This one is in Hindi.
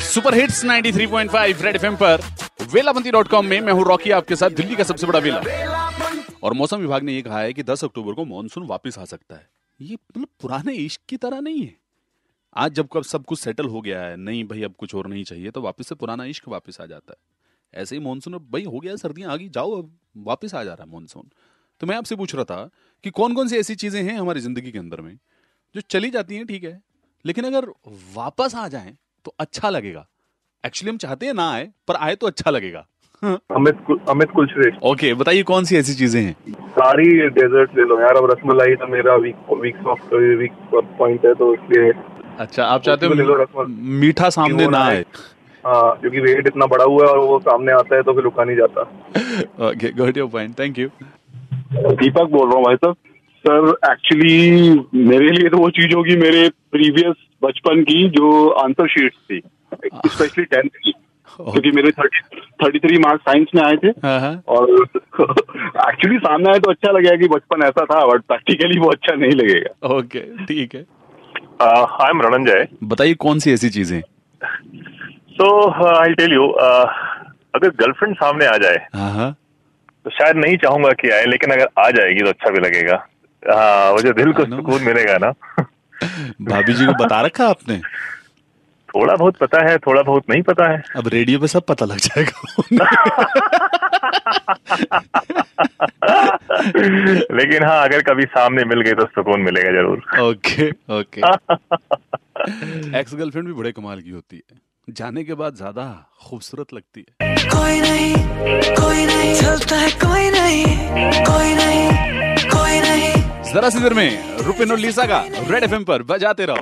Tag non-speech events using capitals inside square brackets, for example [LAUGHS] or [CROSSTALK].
सुपर हिट्स 93.5 रेड एफएम पर वेलाबंती डॉट कॉम में मैं हूँ रॉकी, आपके साथ दिल्ली का सबसे बड़ा वेला। और मौसम विभाग ने यह कहा है कि 10 अक्टूबर को मानसून वापस आ सकता है। ये मतलब पुराने इश्क की तरह नहीं है। आज जब कब सब कुछ सेटल हो गया है, नहीं भाई, अब कुछ और नहीं चाहिए तो वापस से पुराना इश्क वापस आ जाता है। ऐसे ही मानसून अब भाई, हो गया सर्दियाँ आ गई, जाओ अब, वापस आ जा रहा है मानसून तो मैं आपसे पूछ रहा था कि कौन कौन सी ऐसी चीज़ें हैं हमारी ज़िंदगी के अंदर में जो चली जाती हैं, ठीक है लेकिन अगर वापस आ जाएँ तो अच्छा लगेगा। एक्चुअली हम चाहते हैं ना आए पर आए तो अच्छा लगेगा। अमित कुल- अमित कुलश्रेष्ठ। ओके बताइए कौन सी ऐसी चीज़ें हैं? सारी डेजर्ट ले लो यार अब रसमलाई तो मेरा week week of week point है तो इसलिए अच्छा आप चाहते हो ले लो रसमलाई। मीठा सामने ना ना आए? हाँ क्योंकि वेट इतना बड़ा हुआ है और वो सामने आता है तो फिर रुका नहीं जाता। Okay got your point thank you Deepak बोल रहा हूँ भाई साहब। सर एक्चुअली मेरे लिए तो वो चीज़ होगी मेरे प्रीवियस बचपन की जो आंसर शीट थी स्पेशली टेंथ की [LAUGHS] क्योंकि मेरे thirty thirty three marks science में आए थे। हाँ हाँ। और [LAUGHS] एक्चुअली सामने आए तो अच्छा लगेगा कि बचपन ऐसा था बट प्रैक्टिकली वो अच्छा नहीं लगेगा। ओके ठीक है। आई एम रणंजय बताइए कौन सी ऐसी चीज़ें? सो आई टेल यू अगर गर्लफ्रेंड सामने आ जाए हाँ। तो शायद नहीं चाहूँगा कि आए लेकिन अगर आ जाएगी तो अच्छा भी लगेगा। हाँ वो जो दिल को सुकून मिलेगा ना। भाभी जी को बता रखा आपने? थोड़ा बहुत पता है थोड़ा बहुत नहीं पता है। अब रेडियो पे सब पता लग जाएगा। लेकिन हाँ अगर कभी सामने मिल गई तो सुकून मिलेगा ज़रूर। Okay okay. एक्स गर्लफ्रेंड भी बड़े कमाल की होती है। जाने के बाद ज़्यादा खूबसूरत लगती है। कोई नहीं कोई नहीं चलता है जरा सी देर में रुपिन और लीसा का रेड एफएम पर बजाते रहो।